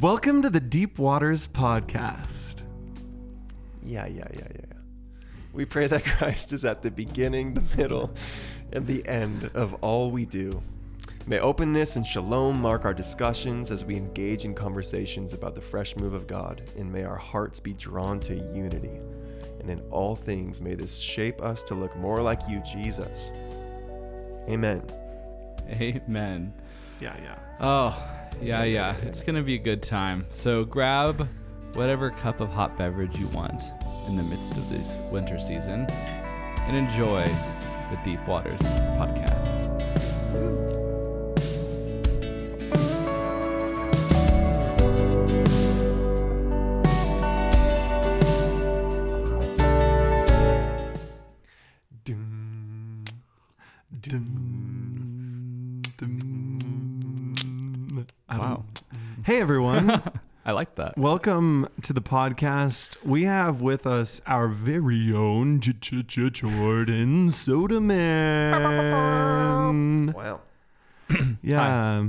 Welcome to the Deep Waters Podcast. Yeah, yeah, yeah, yeah. yeah. We pray that Christ is at the beginning, the middle, and the end of all we do. May openness and shalom mark our discussions as we engage in conversations about the fresh move of God, and may our hearts be drawn to unity. And in all things, may this shape us to look more like you, Jesus. Amen. Amen. Yeah, yeah. Oh, yeah, yeah. It's going to be a good time. So grab whatever cup of hot beverage you want in the midst of this winter season and enjoy the Deep Waters podcast. Dun, Dun, dun. I don't- Wow. Hey, everyone. I like that. Welcome to the podcast. We have with us our very own J- J- J- Jordan Soda Man. Wow. Yeah,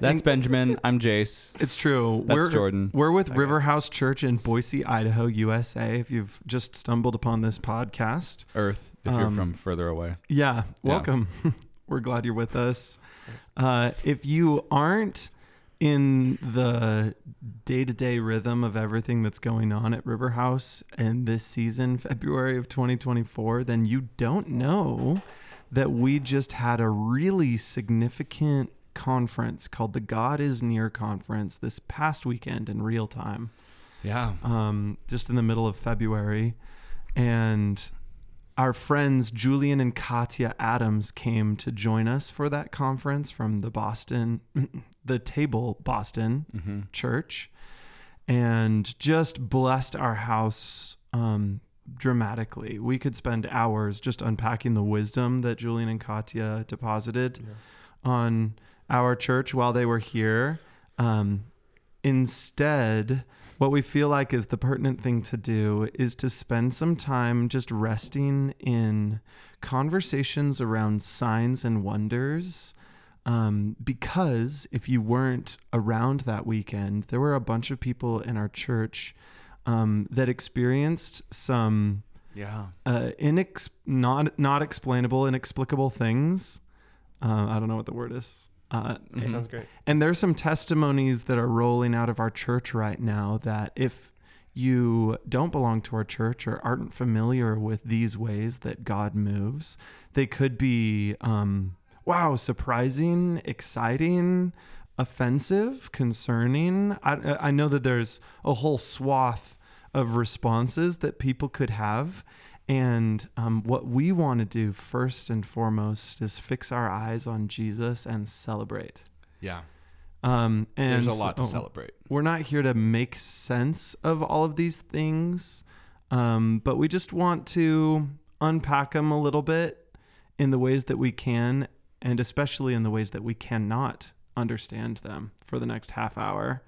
That's Benjamin. I'm Jace. it's true. That's we're, Jordan. We're with Hi, River House Church in Boise, Idaho, USA. If you've just stumbled upon this podcast, Earth, if you're Um, from further away. Yeah, welcome. We're glad you're with us. Uh, if you aren't in the day to day rhythm of everything that's going on at River House and this season, February of 2024, then you don't know that we just had a really significant conference called the God is Near Conference this past weekend in real time Yeah. um, just in the middle of February. And our friends Julian and Katya Adams came to join us for that conference from the Boston, the Table Boston hmm Church, and just blessed our house um, dramatically. We could spend hours just unpacking the wisdom that Julian and Katya deposited on our church while they were here. Um, instead, what we feel like is the pertinent thing to do is to spend some time just resting in conversations around signs and wonders. Um, because if you weren't around that weekend, there were a bunch of people in our church um, that experienced some Yeah. uh, inex- not not explainable, inexplicable things. Uh, I don't know what the word is. Uh, Mhm. Sounds great. and there's some testimonies that are rolling out of our church right now that if you don't belong to our church or aren't familiar with these ways that God moves, they could be, um, wow, surprising, exciting, offensive, concerning. I, I know that there's a whole swath of responses that people could have. And um, what we want to do first and foremost is fix our eyes on Jesus and celebrate. Yeah. Um, and There's a lot to so- celebrate. We're not here to make sense of all of these things, um, but we just want to unpack them a little bit in the ways that we can, and especially in the ways that we cannot understand them for the next half hour.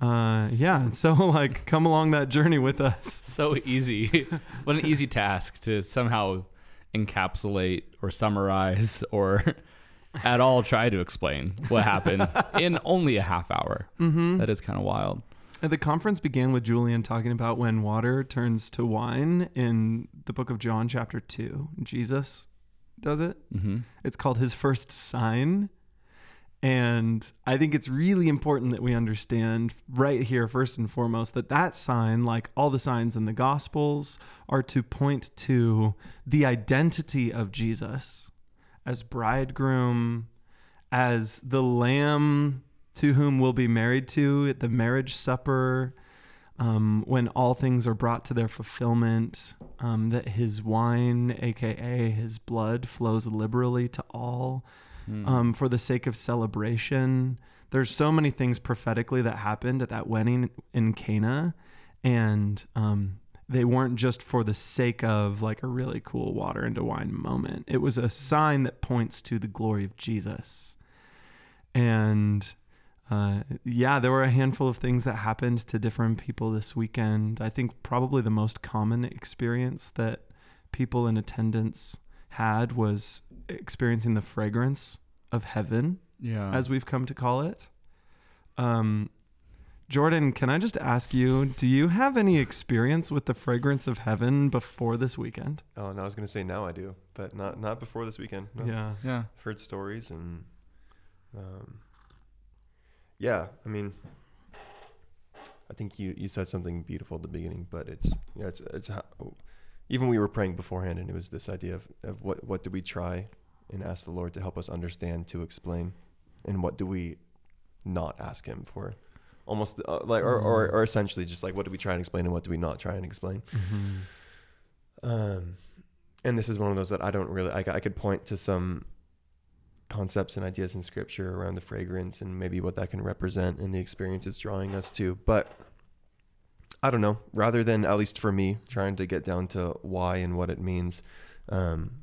Uh, yeah, and so like come along that journey with us. So easy. what an easy task to somehow encapsulate or summarize or at all try to explain what happened in only a half hour. Mm-hmm. That is kind of wild. The conference began with Julian talking about when water turns to wine in the book of John, chapter 2. Jesus does it. hmm It's called his first sign. And I think it's really important that we understand right here, first and foremost, that that sign, like all the signs in the Gospels, are to point to the identity of Jesus as bridegroom, as the lamb to whom we'll be married to at the marriage supper, um, when all things are brought to their fulfillment, um, that his wine, aka his blood, flows liberally to all Hmm. um, for the sake of celebration. There's so many things prophetically that happened at that wedding in Cana, and um, they weren't just for the sake of like a really cool water into wine moment. It was a sign that points to the glory of Jesus. And uh, yeah, there were a handful of things that happened to different people this weekend. I think probably the most common experience that people in attendance had was experiencing the fragrance of heaven, yeah. as we've come to call it. Um, Jordan, can I just ask you, do you have any experience with the fragrance of heaven before this weekend? Oh, no, I was gonna say now I do, but not not before this weekend. No. Yeah. Yeah. I've heard stories and, um, yeah, I mean, I think you you said something beautiful at the beginning, but it's yeah, it's it's how, even we were praying beforehand, and it was this idea of of what what do we try and ask the Lord to help us understand to explain, and what do we not ask Him for. Almost uh, like, or, or, or essentially just like, what do we try and explain and what do we not try and explain? Um, and this is one of those that I don't really. I, I could point to some concepts and ideas in scripture around the fragrance and maybe what that can represent and the experience it's drawing us to. But I don't know. Rather than at least for me trying to get down to why and what it means, um,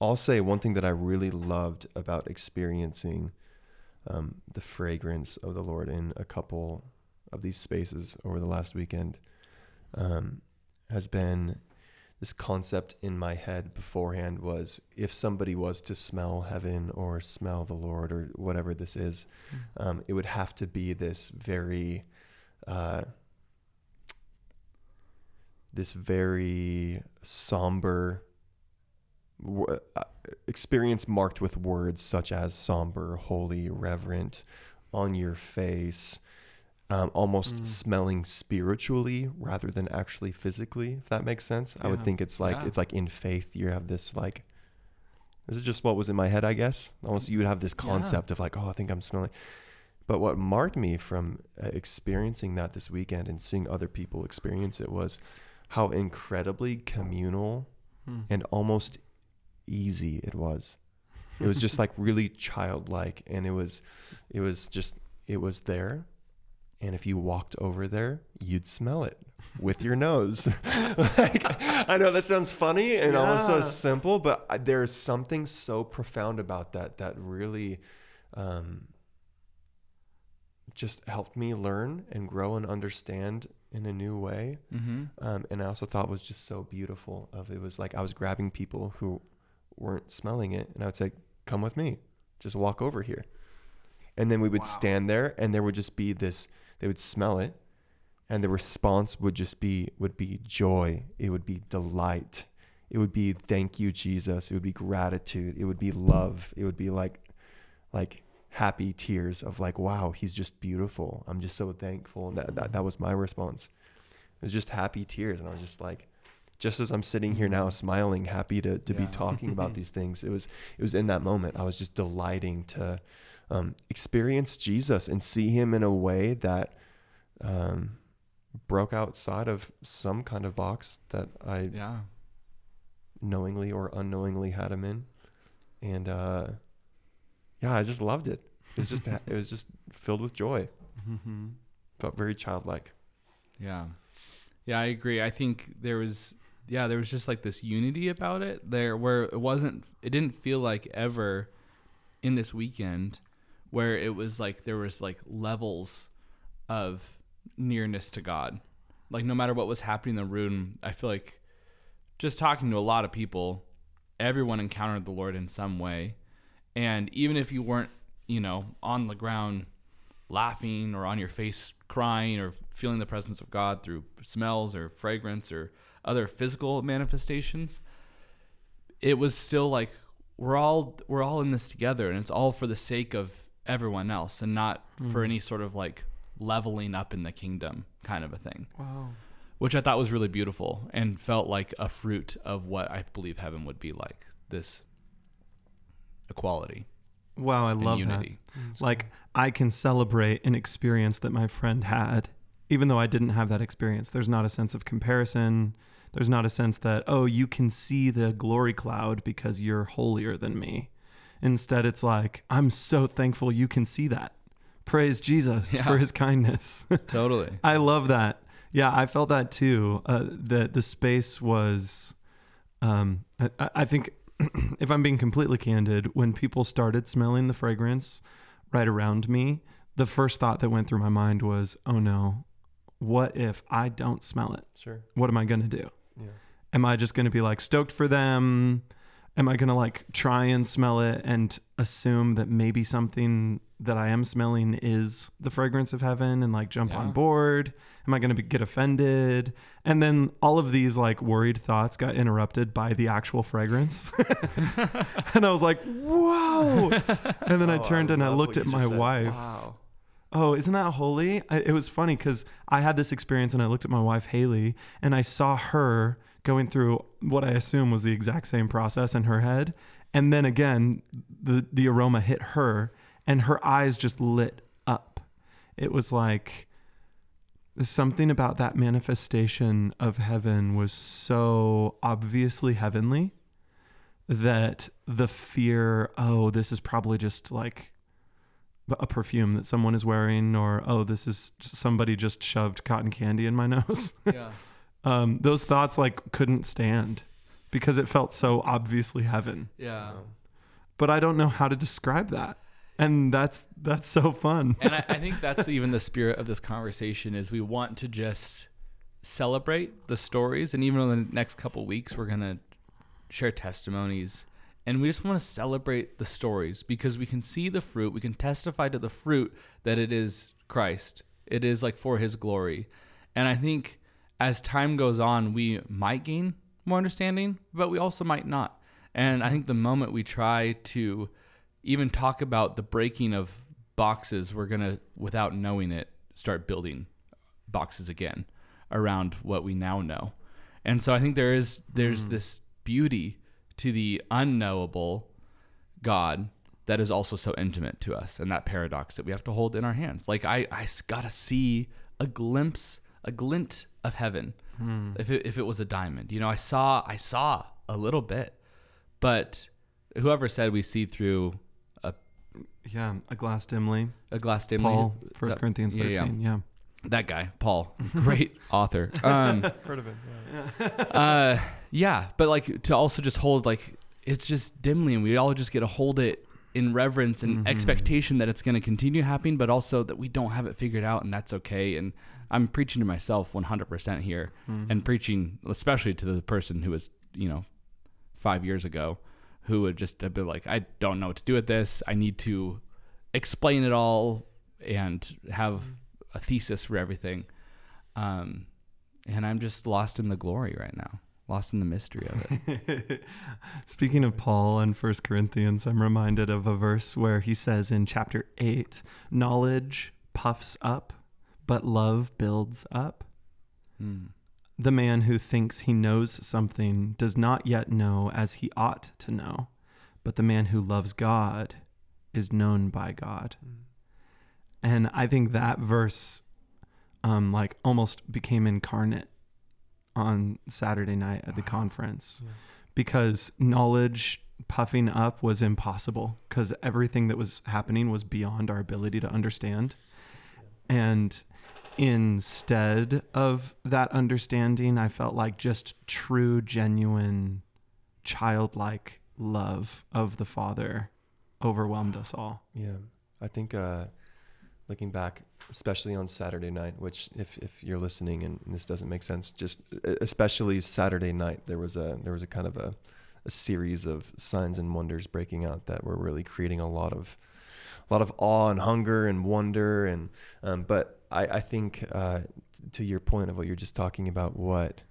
I'll say one thing that I really loved about experiencing um, the fragrance of the Lord in a couple of these spaces over the last weekend um, has been this concept in my head beforehand was if somebody was to smell heaven or smell the Lord or whatever this is, um, it would have to be this very, uh, this very somber w- uh, experience marked with words such as somber, holy, reverent, on your face, um, almost Mm. smelling spiritually rather than actually physically. If that makes sense, I would think it's like Yeah. it's like in faith you have this like. This is just what was in my head, I guess. Almost you would have this Yeah. concept of like, oh, I think I'm smelling. But what marked me from uh, experiencing that this weekend and seeing other people experience it was how incredibly communal Hmm. and almost easy it was. It was just like really childlike and it was it was just it was there and if you walked over there, you'd smell it with your nose. like I know that sounds funny and almost so simple, but there's something so profound about that that really um, just helped me learn and grow and understand in a new way Mm-hmm. um, and I also thought was just so beautiful. Of it was like I was grabbing people who weren't smelling it, and I would say, "Come with me, just walk over here," and then we would Wow. stand there, and there would just be this. They would smell it, and the response would just be would be joy. It would be delight. It would be thank you, Jesus. It would be gratitude. It would be love. It would be like, like happy tears of like, wow, he's just beautiful. I'm just so thankful. And that, that, that was my response. It was just happy tears. And I was just like, just as I'm sitting here now smiling, happy to, to be talking about these things. It was, it was in that moment. I was just delighting to um, experience Jesus and see him in a way that um, broke outside of some kind of box that I Yeah. knowingly or unknowingly had him in. And uh, yeah, I just loved it. It was just it was just filled with joy. Mm-hmm. Felt very childlike. Yeah. Yeah, I agree. I think there was yeah, there was just like this unity about it there where it wasn't it didn't feel like ever in this weekend where it was like there was like levels of nearness to God. Like no matter what was happening in the room, I feel like just talking to a lot of people, everyone encountered the Lord in some way. And even if you weren't, you know, on the ground laughing or on your face crying or feeling the presence of God through smells or fragrance or other physical manifestations, it was still like we're all we're all in this together and it's all for the sake of everyone else and not for mm. any sort of like leveling up in the kingdom kind of a thing Wow. which I thought was really beautiful and felt like a fruit of what I believe heaven would be like this equality Wow, I and love that. unity. Like I can celebrate an experience that my friend had, even though I didn't have that experience. There's not a sense of comparison. There's not a sense that, oh, you can see the glory cloud because you're holier than me. Instead, it's like, I'm so thankful you can see that. Praise Jesus Yeah. for his kindness. Totally. I love that. Yeah, I felt that too. Uh, the the space was, um, I, I think, if I'm being completely candid, when people started smelling the fragrance right around me, the first thought that went through my mind was, "Oh no, what if I don't smell it? Sure. What am I gonna do? Yeah. Am I just gonna be like stoked for them?" Am I going to like try and smell it and assume that maybe something that I am smelling is the fragrance of heaven and like jump Yeah. on board? Am I going to get offended? And then all of these like worried thoughts got interrupted by the actual fragrance. and I was like, whoa. And then I Oh, turned and I looked at my wife. Wow. Oh, isn't that holy? I, it was funny because I had this experience and I looked at my wife, Haley, and I saw her going through what I assume was the exact same process in her head. And then again, the, the aroma hit her and her eyes just lit up. It was like something about that manifestation of heaven was so obviously heavenly that the fear, oh, this is probably just like a perfume that someone is wearing or oh this is somebody just shoved cotton candy in my nose Yeah. Um, those thoughts like couldn't stand because it felt so obviously heaven. Yeah. But i don't know how to describe that. And that's that's so fun. And I, I think that's even the spirit of this conversation is we want to just celebrate the stories. And even in the next couple weeks we're going to share testimonies. And we just want to celebrate the stories because we can see the fruit. We can testify to the fruit that it is christ. It is like for his glory. And i think as time goes on we might gain more understanding but we also might not. And i think the moment we try to even talk about the breaking of boxes we're going to without knowing it start building boxes again around what we now know. And so i think there is there's mm. this beauty to the unknowable god that is also so intimate to us and that paradox that we have to hold in our hands. Like i i s- gotta see a glimpse a glint of heaven if it, if it was a diamond you know i saw i saw a little bit but whoever said we see through a, yeah a glass dimly a glass dimly paul first that- corinthians 13 yeah. yeah, that guy paul great author um Heard of him? Yeah. uh yeah but like to also just hold like it's just dimly and we all just get to hold it in reverence and Mhm. expectation that it's going to continue happening but also that we don't have it figured out and that's okay and i'm preaching to myself 100% here Mhm. and preaching especially to the person who was you know five years ago who would just have been like i don't know what to do with this. I need to explain it all and have a thesis for everything. Um, and i'm just lost in the glory right now lost in the mystery of it. Speaking of Paul in First Corinthians, I'm reminded of a verse where he says in chapter 8, knowledge puffs up, but love builds up. Hmm. The man who thinks he knows something does not yet know as he ought to know, but the man who loves God is known by God. And I think that verse um like almost became incarnate on Saturday night at the conference Yeah. because knowledge puffing up was impossible because everything that was happening was beyond our ability to understand. And instead of that understanding, I felt like just true, genuine, childlike love of the Father overwhelmed us all. Yeah, I think uh, looking back, especially on Saturday night, which if, if you're listening and this doesn't make sense, just especially Saturday night, there was a there was a kind of a, a series of signs and wonders breaking out that were really creating a lot of a lot of awe and hunger and wonder and um, but I, I think uh, to your point of what you're just talking about, what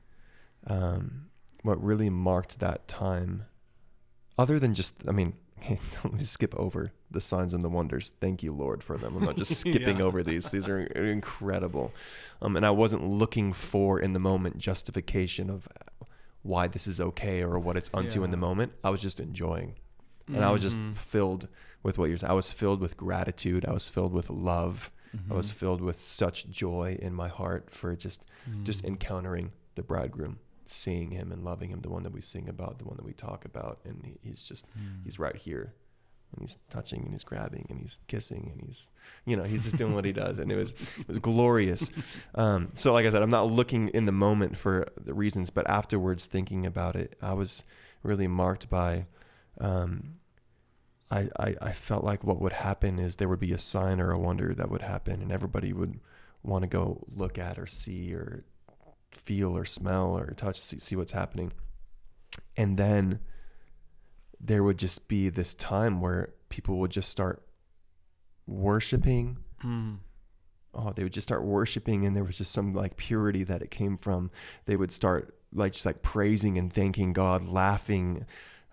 um, what really marked that time, other than just I mean let me skip over the signs and the wonders. Thank you, Lord, for them. I'm not just skipping Yeah. over these. These are incredible. Um, and I wasn't looking for in the moment justification of why this is okay or what it's unto in the moment. I was just enjoying. And I was just Mhm. filled with what you're saying. I was filled with gratitude. I was filled with love. I was Mhm. filled with such joy in my heart for just just Mm. encountering the bridegroom, seeing him and loving him, the one that we sing about, the one that we talk about, and he, he's just Mm. he's right here and he's touching and he's grabbing and he's kissing and he's you know he's just doing what he does and it was it was glorious um, so like i said i'm not looking in the moment for the reasons but afterwards thinking about it i was really marked by um, I, I i felt like what would happen is there would be a sign or a wonder that would happen and everybody would want to go look at or see or feel or smell or touch see, see what's happening. And then there would just be this time where people would just start worshiping. Mm. oh they would just start worshiping and there was just some like purity that it came from. They would start like just like praising and thanking god laughing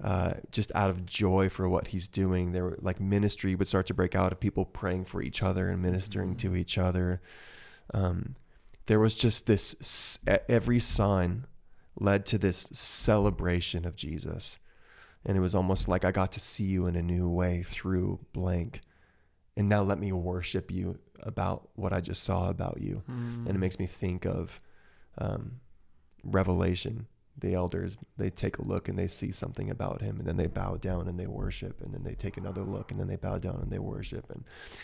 uh, just out of joy for what he's doing there were like ministry would start to break out of people praying for each other and ministering to each other um, there was just this every sign led to this celebration of jesus and it was almost like i got to see you in a new way through blank and now let me worship you about what I just saw about you. Mm. And it makes me think of um, Revelation. The elders, they take a look and they see something about him, and then they bow down and they worship, and then they take another look and then they bow down and they worship. And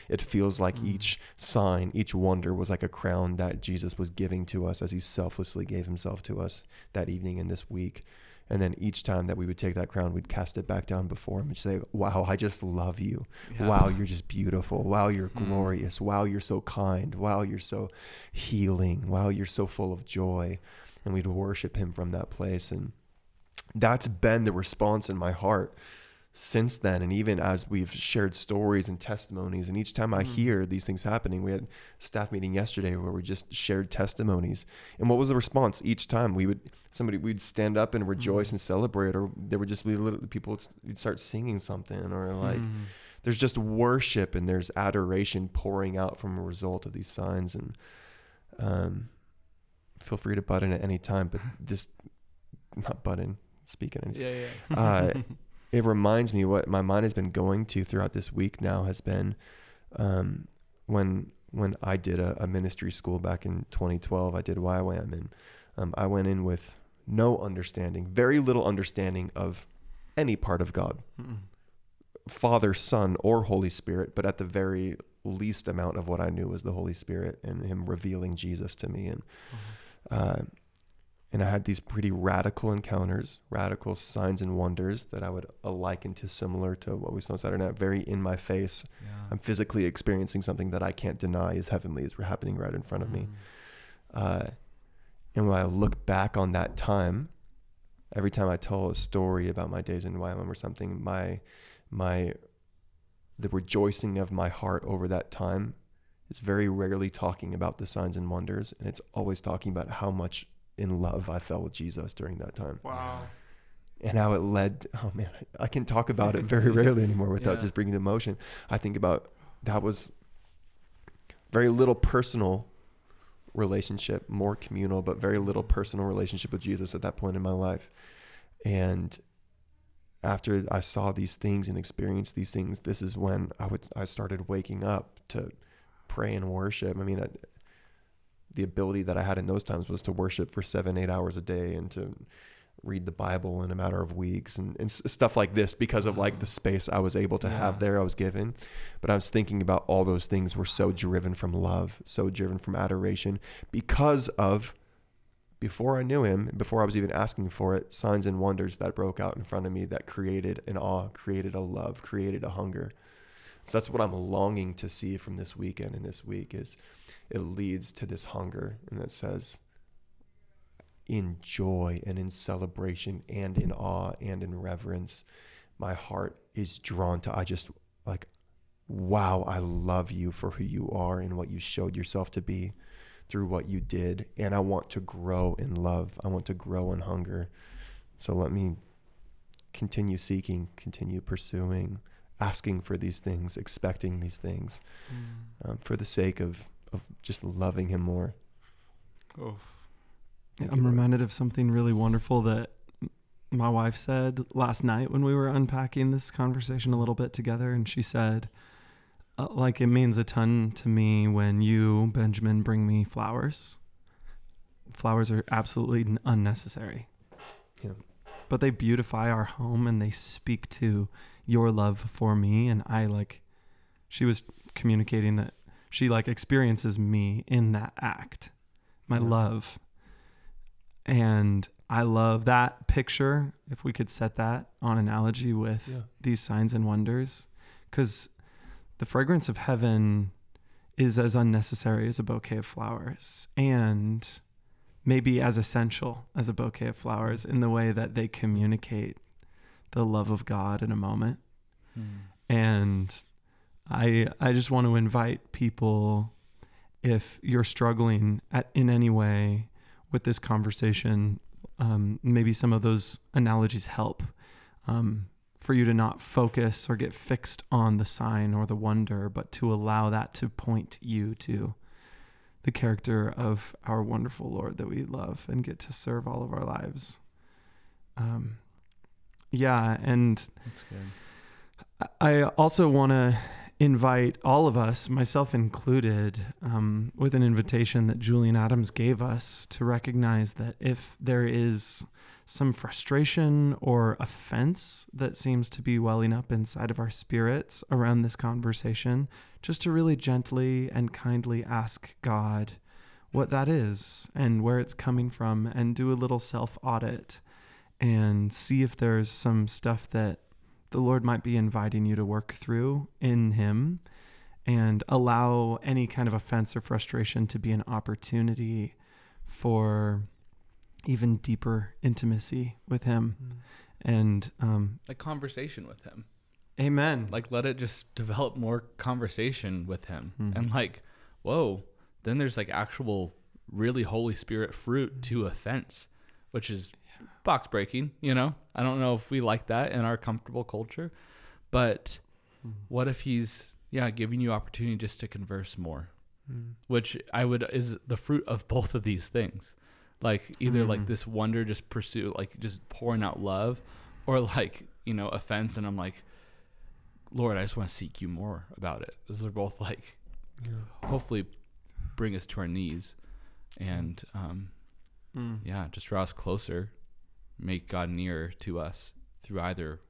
it feels like Mm. each sign, each wonder was like a crown that Jesus was giving to us as he selflessly gave himself to us that evening and this week. And then each time that we would take that crown, we'd cast it back down before him and say, Wow, I just love you. Yeah. Wow, you're just beautiful. Wow, you're Mm. glorious. Wow, you're so kind. Wow, you're so healing. Wow, you're so full of joy. And we'd worship him from that place. And that's been the response in my heart since then. And even as we've shared stories and testimonies, and each time I Mm. hear these things happening, we had a staff meeting yesterday where we just shared testimonies. And what was the response each time? We would somebody we'd stand up and rejoice Mm. and celebrate, or there would just be little people would, would start singing something, or like Mm. there's just worship and there's adoration pouring out from a result of these signs and um feel free to butt in at any time but this not butt in speak at Yeah, yeah. uh, it reminds me what my mind has been going to throughout this week now has been um when when I did a, a ministry school back in 2012 I did YWAM and um, I went in with no understanding very little understanding of any part of God Mm. Father, Son, or Holy Spirit, but at the very least amount of what I knew was the Holy Spirit and Him revealing Jesus to me. And uh, and I had these pretty radical encounters, radical signs and wonders that I would uh, liken to similar to what we saw on Saturday night, very in my face. Yeah. I'm physically experiencing something that I can't deny is heavenly, is happening right in front of me. Uh, and when I look back on that time, every time I tell a story about my days in YWAM or something, my my the rejoicing of my heart over that time is very rarely talking about the signs and wonders, and it's always talking about how much in love I fell with Jesus during that time, Wow. and how it led. Oh man, I can talk about it very rarely anymore without Yeah. just bringing emotion. I think about that was very little personal relationship, more communal, but very little personal relationship with Jesus at that point in my life. And after I saw these things and experienced these things, this is when I would I started waking up to pray and worship. I mean, I, the ability that I had in those times was to worship for seven, eight hours a day and to read the Bible in a matter of weeks and, and stuff like this because of like the space I was able to have there, I was given. But I was thinking about all those things were so driven from love, so driven from adoration because of before I knew him, before I was even asking for it, signs and wonders that broke out in front of me that created an awe, created a love, created a hunger. So that's what I'm longing to see from this weekend and this week is it leads to this hunger and that says in joy and in celebration and in awe and in reverence, my heart is drawn to I just like wow, I love you for who you are and what you showed yourself to be through what you did. And I want to grow in love. I want to grow in hunger. So let me continue seeking, continue pursuing, asking for these things, expecting these things Mm. um, for the sake of, of just loving Him more. Oof. Thank I'm you, Lord. reminded of something really wonderful that my wife said last night when we were unpacking this conversation a little bit together. And she said, uh, like, it means a ton to me when you, Benjamin, bring me flowers. Flowers are absolutely n- unnecessary. Yeah. But they beautify our home and they speak to your love for me. And I, like, she was communicating that she, like, experiences me in that act, my Yeah. love. And I love that picture. If we could set that on analogy with Yeah. these signs and wonders, because the fragrance of heaven is as unnecessary as a bouquet of flowers and maybe as essential as a bouquet of flowers in the way that they communicate the love of God in a moment. Hmm. And I I just want to invite people if you're struggling at in any way with this conversation, um, maybe some of those analogies help um, for you to not focus or get fixed on the sign or the wonder, but to allow that to point you to the character of our wonderful Lord that we love and get to serve all of our lives. Um, yeah, and I also want to invite all of us, myself included, um, with an invitation that Julian Adams gave us to recognize that if there is some frustration or offense that seems to be welling up inside of our spirits around this conversation, just to really gently and kindly ask God what that is and where it's coming from and do a little self audit and see if there's some stuff that the Lord might be inviting you to work through in Him and allow any kind of offense or frustration to be an opportunity for even deeper intimacy with Him. And um, Like conversation with him. Amen. Like let it just develop more conversation with him. Mhm. And like, whoa, then there's like actual really Holy Spirit fruit to offense, which is box breaking, you know? I don't know if we like that in our comfortable culture, but what if he's yeah, giving you opportunity just to converse more, which I would is the fruit of both of these things. Like either like Mhm. this wonder just pursue like just pouring out love or like, you know, offense and I'm like Lord, I just want to seek you more about it. Those are both like hopefully bring us to our knees and um Mm. yeah, just draw us closer, make God nearer to us through either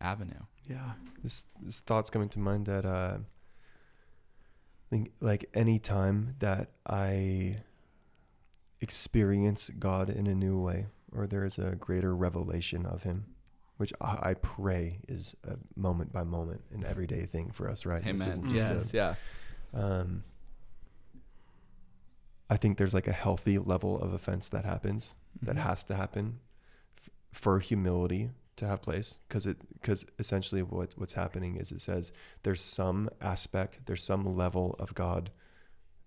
avenue. Yeah. This this thought's coming to mind that uh, I think like any time that I experience God in a new way, or there is a greater revelation of Him, which I, I pray is a moment by moment, an everyday thing for us, right? This Amen. isn't just a- Yes, yeah. um, I think there's like a healthy level of offense that happens that Mhm. has to happen f- for humility to have place because it because essentially what what's happening is it says there's some aspect there's some level of God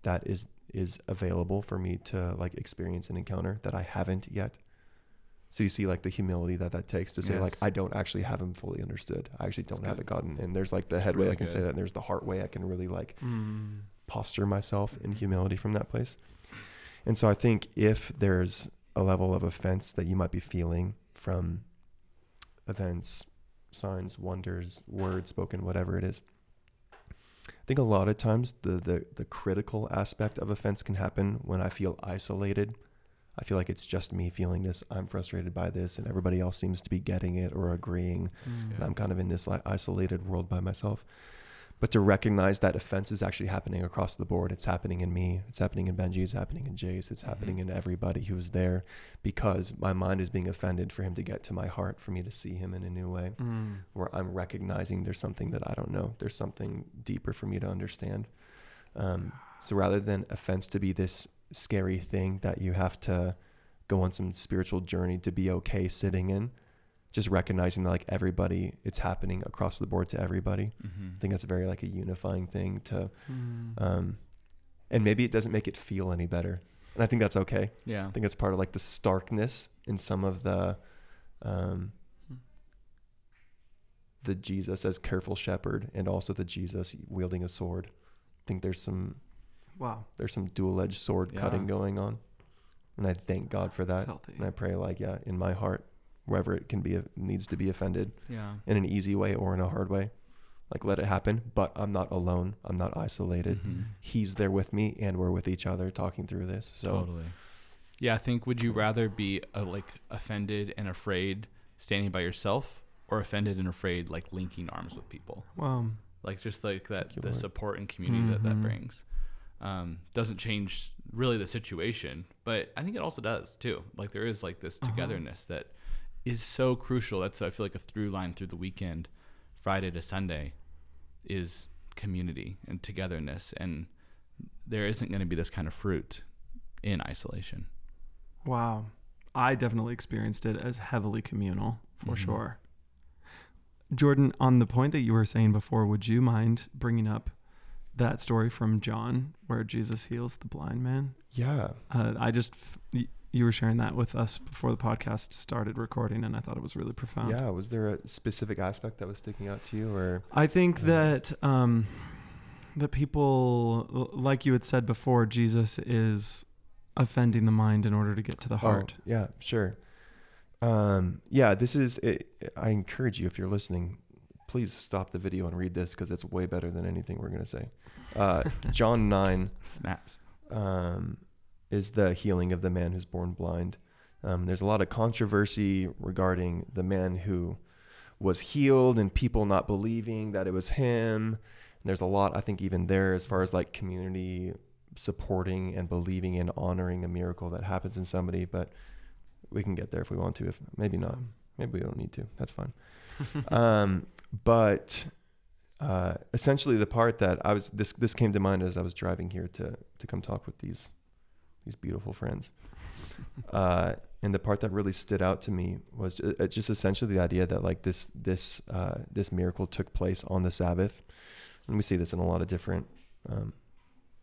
that is is available for me to like experience and encounter that I haven't yet. So you see like the humility that that takes to say like I don't actually have him fully understood. I actually don't have good. it gotten. And there's like the head way really I can say that, and there's the heart way I can really like Mm. posture myself in humility from that place. And so I think if there's a level of offense that you might be feeling from events, signs, wonders, words spoken, whatever it is, I think a lot of times the, the, the critical aspect of offense can happen when I feel isolated. I feel like it's just me feeling this. I'm frustrated by this, and everybody else seems to be getting it or agreeing and I'm kind of in this like isolated world by myself. But to recognize that offense is actually happening across the board. It's happening in me. It's happening in Benji. It's happening in Jace. It's happening Mhm. in everybody who's there because my mind is being offended for him to get to my heart, for me to see him in a new way, Mm. where I'm recognizing there's something that I don't know. There's something deeper for me to understand. Um, so rather than offense to be this scary thing that you have to go on some spiritual journey to be okay sitting in, just recognizing that like everybody, it's happening across the board to everybody. Mhm. I think that's a very like a unifying thing to, Mm. um, and maybe it doesn't make it feel any better, and I think that's okay. Yeah. I think it's part of like the starkness in some of the, um, the Jesus as careful shepherd, and also the Jesus wielding a sword. I think there's some Wow. there's some dual-edged sword Yeah. cutting going on, and I thank God for that. healthy. And I pray like yeah, in my heart, wherever it can be needs to be offended Yeah. in an easy way or in a hard way. Like let it happen, but I'm not alone. I'm not isolated. Mhm. He's there with me, and we're with each other talking through this. So Totally. Yeah, I think would you rather be uh, like offended and afraid standing by yourself or offended and afraid like linking arms with people? Wow. Like just like that you, the Lord. support and community that that Mhm. brings. Um, doesn't change really the situation, but I think it also does too. Like there is like this Uh-huh. togetherness that is so crucial. That's I feel like a through line through the weekend, Friday to Sunday, is community and togetherness, and there isn't going to be this kind of fruit in isolation. Wow. I definitely experienced it as heavily communal for Mhm. sure. Jordan, on the point that you were saying before, would you mind bringing up that story from John where Jesus heals the blind man? Yeah. Uh, I just, f- y- you were sharing that with us before the podcast started recording, and I thought it was really profound. Yeah. Was there a specific aspect that was sticking out to you, or I think Yeah. that um, that people, like you had said before, Jesus is offending the mind in order to get to the heart. Oh, yeah, sure. Um, yeah, this is. It, I encourage you if you're listening, please stop the video and read this because it's way better than anything we're gonna say. Uh, John nine Snaps. um, is the healing of the man who's born blind. Um, there's a lot of controversy regarding the man who was healed and people not believing that it was him. There's a lot, I think, even there as far as like community supporting and believing and honoring a miracle that happens in somebody. But we can get there if we want to. If maybe not, maybe we don't need to. That's fine. um, but uh, essentially, the part that I was this this came to mind as I was driving here to to come talk with these these beautiful friends. Uh, and the part that really stood out to me was uh, just essentially the idea that like this this uh, this miracle took place on the Sabbath, and we see this in a lot of different um,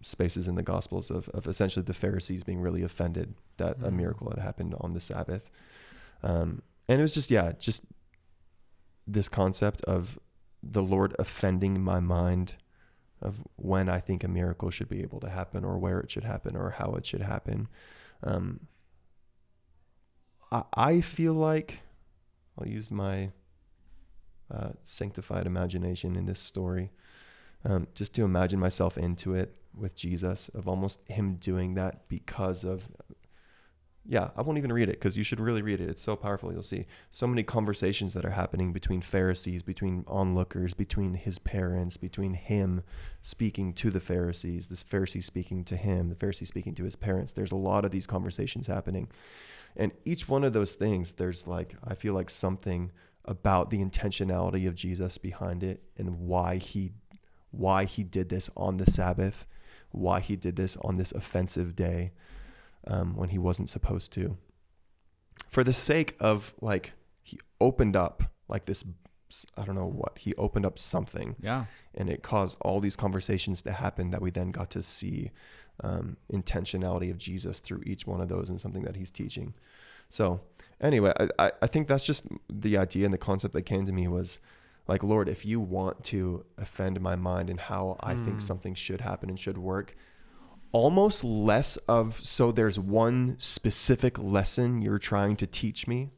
spaces in the Gospels of, of essentially the Pharisees being really offended that a Mhm. miracle had happened on the Sabbath, um, and it was just yeah, just this concept of the Lord offending my mind of when I think a miracle should be able to happen or where it should happen or how it should happen. Um, I, I feel like I'll use my uh, sanctified imagination in this story um, just to imagine myself into it with Jesus, of almost Him doing that because of. Yeah, I won't even read it because you should really read it. It's so powerful. You'll see so many conversations that are happening between Pharisees, between onlookers, between his parents, between him speaking to the Pharisees, the Pharisees speaking to him, the Pharisees speaking to his parents. There's a lot of these conversations happening. And each one of those things, there's like, I feel like something about the intentionality of Jesus behind it and why he why he did this on the Sabbath, why he did this on this offensive day um, when he wasn't supposed to. For the sake of like, he opened up like this, I don't know what, he opened up something Yeah. and it caused all these conversations to happen that we then got to see um, intentionality of Jesus through each one of those and something that he's teaching. So anyway, I, I, think that's just the idea and the concept that came to me was like, Lord, if you want to offend my mind and how I think Hmm. something should happen and should work, almost less of so there's one specific lesson you're trying to teach me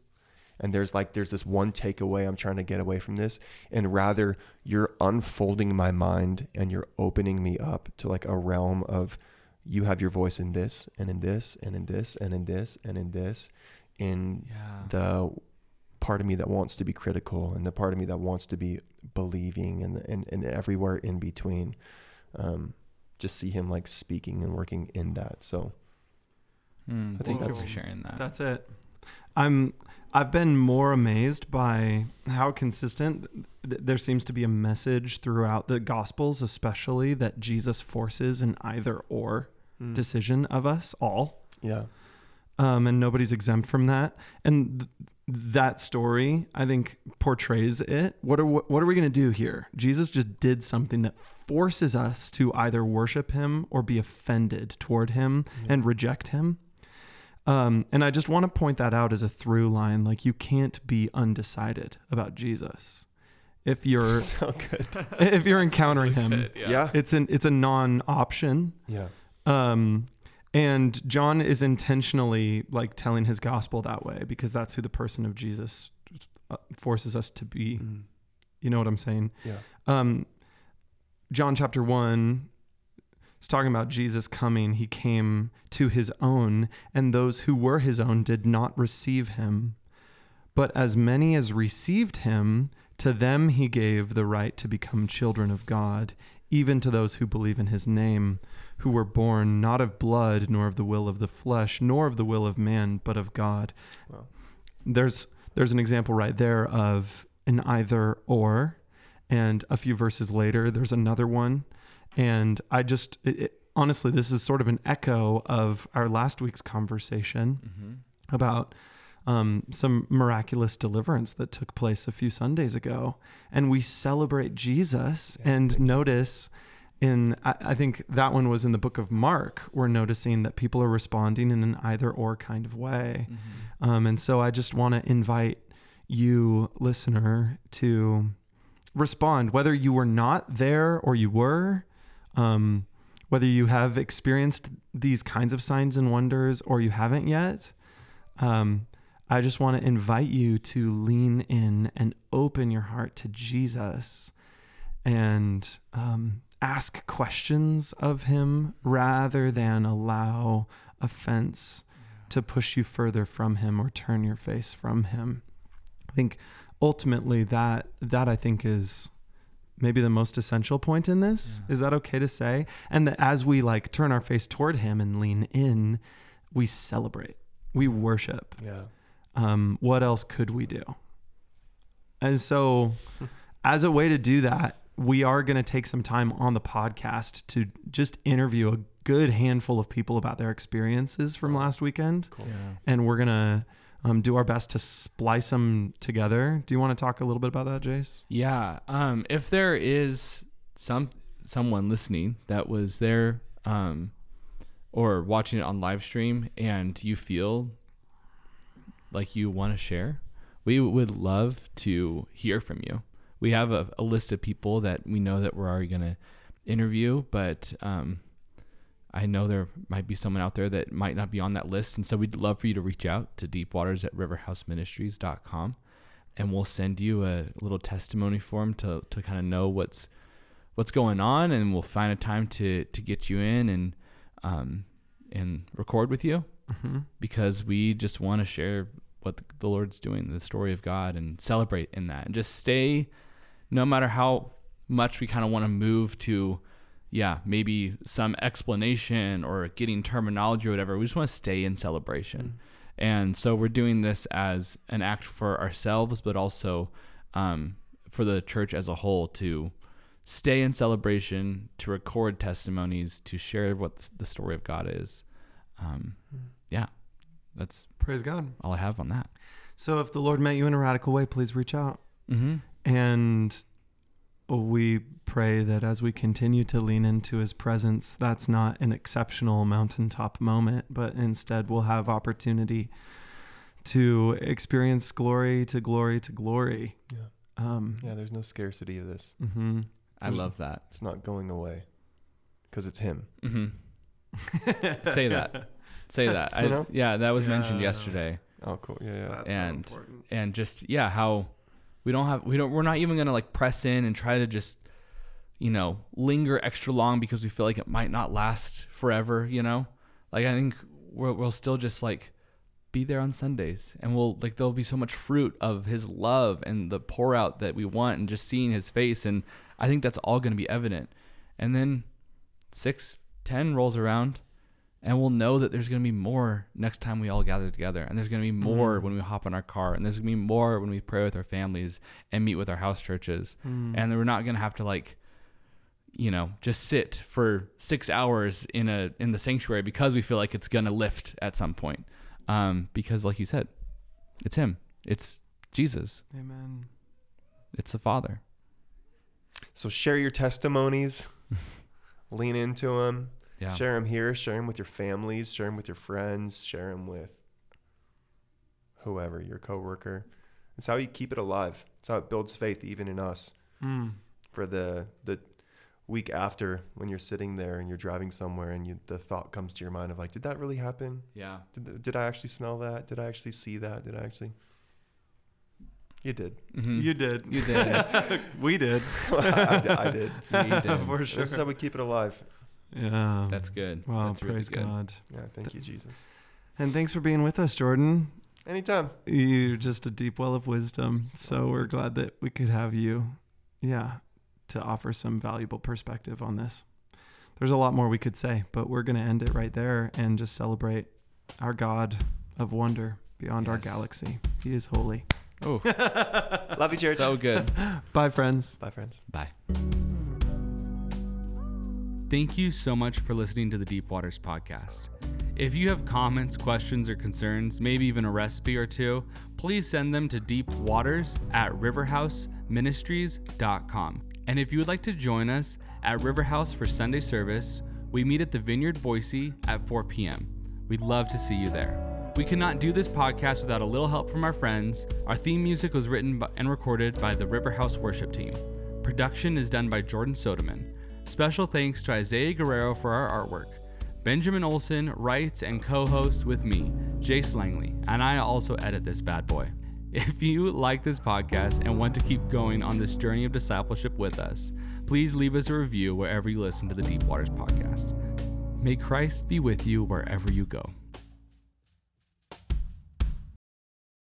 and there's like there's this one takeaway i'm trying to get away from this and rather you're unfolding my mind and you're opening me up to like a realm of you have your voice in this and in this and in this and in this and in this in Yeah. the part of me that wants to be critical and the part of me that wants to be believing and and, and everywhere in between um just see him like speaking and working in that so Mm, I think thank you that's- for sharing that. That's it. I'm I've been more amazed by how consistent th- there seems to be a message throughout the gospels especially that Jesus forces an either or mm, decision of us all. yeah Um, and nobody's exempt from that. And th- that story, I think, portrays it. What are what are we going to do here? Jesus just did something that forces us to either worship him or be offended toward him and reject him. Um, and I just want to point that out as a through line. Like you can't be undecided about Jesus if you're so good if you're encountering him. Good, yeah It's an it's a non-option. yeah Um, and John is intentionally like telling his gospel that way because that's who the person of Jesus uh, forces us to be. Mm, You know what I'm saying? yeah Um, John chapter one is talking about Jesus coming. He came to his own, and those who were his own did not receive him. But as many as received him, to them he gave the right to become children of God, even to those who believe in his name, who were born not of blood, nor of the will of the flesh, nor of the will of man, but of God. Wow. There's there's an example right there of an either or, and a few verses later there's another one, and I just it, it, honestly this is sort of an echo of our last week's conversation hmm about um, some miraculous deliverance that took place a few Sundays ago. And we celebrate Jesus Yeah, and notice you. In, I, I think that one was in the book of Mark, we're noticing that people are responding in an either or kind of way. Mm-hmm. Um, and so I just want to invite you, listener, to respond, whether you were not there or you were, um, whether you have experienced these kinds of signs and wonders or you haven't yet. Um, I just want to invite you to lean in and open your heart to Jesus and um, ask questions of him rather than allow offense to push you further from him or turn your face from him. I think ultimately that that I think is maybe the most essential point in this. Yeah. Is that okay to say? And that as we like turn our face toward him and lean in, we celebrate. We worship. Yeah. Um, what else could we do? And so, as a way to do that, we are going to take some time on the podcast to just interview a good handful of people about their experiences from last weekend. Cool. Yeah. And we're going to um, do our best to splice them together. Do you want to talk a little bit about that, Jace? Yeah. Um, if there is some someone listening that was there um, or watching it on live stream and you feel like you want to share, we would love to hear from you. We have a, a list of people that we know that we're already going to interview, but um, I know there might be someone out there that might not be on that list. And so we'd love for you to reach out to deepwaters at riverhouseministries.com and we'll send you a little testimony form to, to kind of know what's what's going on and we'll find a time to, to get you in and um, and record with you Mm-hmm. because we just want to share what the Lord's doing, the story of God, and celebrate in that, and just stay, no matter how much we kind of want to move to, yeah, maybe some explanation or getting terminology or whatever. We just want to stay in celebration, and so we're doing this as an act for ourselves, but also um, for the church as a whole to stay in celebration, to record testimonies, to share what the story of God is. Um, yeah, that's Praise God. all I have on that. So, if the Lord met you in a radical way, please reach out. Mm-hmm. And we pray that as we continue to lean into his presence, that's not an exceptional mountaintop moment, but instead we'll have opportunity to experience glory to glory to glory. Yeah. Um, Yeah. There's no scarcity of this. mhm. I There's- love that. It's not going away because it's Him. Mm-hmm. Say that. Say that. I, You know? Yeah, that was mentioned yesterday, Oh, cool. Yeah. Yeah. That's so And- important. and just yeah, how we don't have we don't we're not even gonna like press in and try to just you know linger extra long because we feel like it might not last forever. You know, like I think we'll, we'll still just like be there on Sundays and we'll like there'll be so much fruit of his love and the pour out that we want and just seeing his face and I think that's all going to be evident. And then six, ten rolls around and we'll know that there's going to be more next time we all gather together and there's going to be more Mhm. when we hop in our car and there's going to be more when we pray with our families and meet with our house churches Mm. and we're not going to have to like you know just sit for six hours in a in the sanctuary because we feel like it's going to lift at some point um because like you said it's him it's jesus Amen. it's the father So share your testimonies. lean into them. Yeah Share them here. Share them with your families. Share them with your friends. Share them with whoever, your coworker. It's how you keep it alive. It's how it builds faith even in us. Mm. For the the week after, when you're sitting there and you're driving somewhere, and you, the thought comes to your mind of like, did that really happen? yeah Did, did I actually smell that? Did I actually see that? Did I actually? You did. Mhm. You did. you did we did. I, did- I did. You did. For sure. This is how we keep it alive. Yeah. that's good Wow. that's really praise good God. Yeah. Thank you, Jesus. And thanks for being with us, Jordan. Anytime. You're just a deep well of wisdom. So we're glad that we could have you, yeah, to offer some valuable perspective on this. There's a lot more we could say, but we're going to end it right there and just celebrate our God of wonder beyond our galaxy. He is holy. oh Love you, church. so good Bye, friends. Bye, friends. bye Thank you so much for listening to the Deep Waters podcast. If you have comments, questions, or concerns, maybe even a recipe or two, please send them to deepwaters at riverhouseministries.com. And if you would like to join us at Riverhouse for Sunday service, we meet at the Vineyard Boise at 4 p.m. We'd love to see you there. We could not do this podcast without a little help from our friends. Our theme music was written and recorded by the Riverhouse worship team. Production is done by Jordan Sodeman. Special thanks to Isaiah Guerrero for our artwork. Benjamin Olson writes and co hosts with me, Jace Langley, and I also edit this bad boy. If you like this podcast and want to keep going on this journey of discipleship with us, please leave us a review wherever you listen to the Deep Waters podcast. May Christ be with you wherever you go.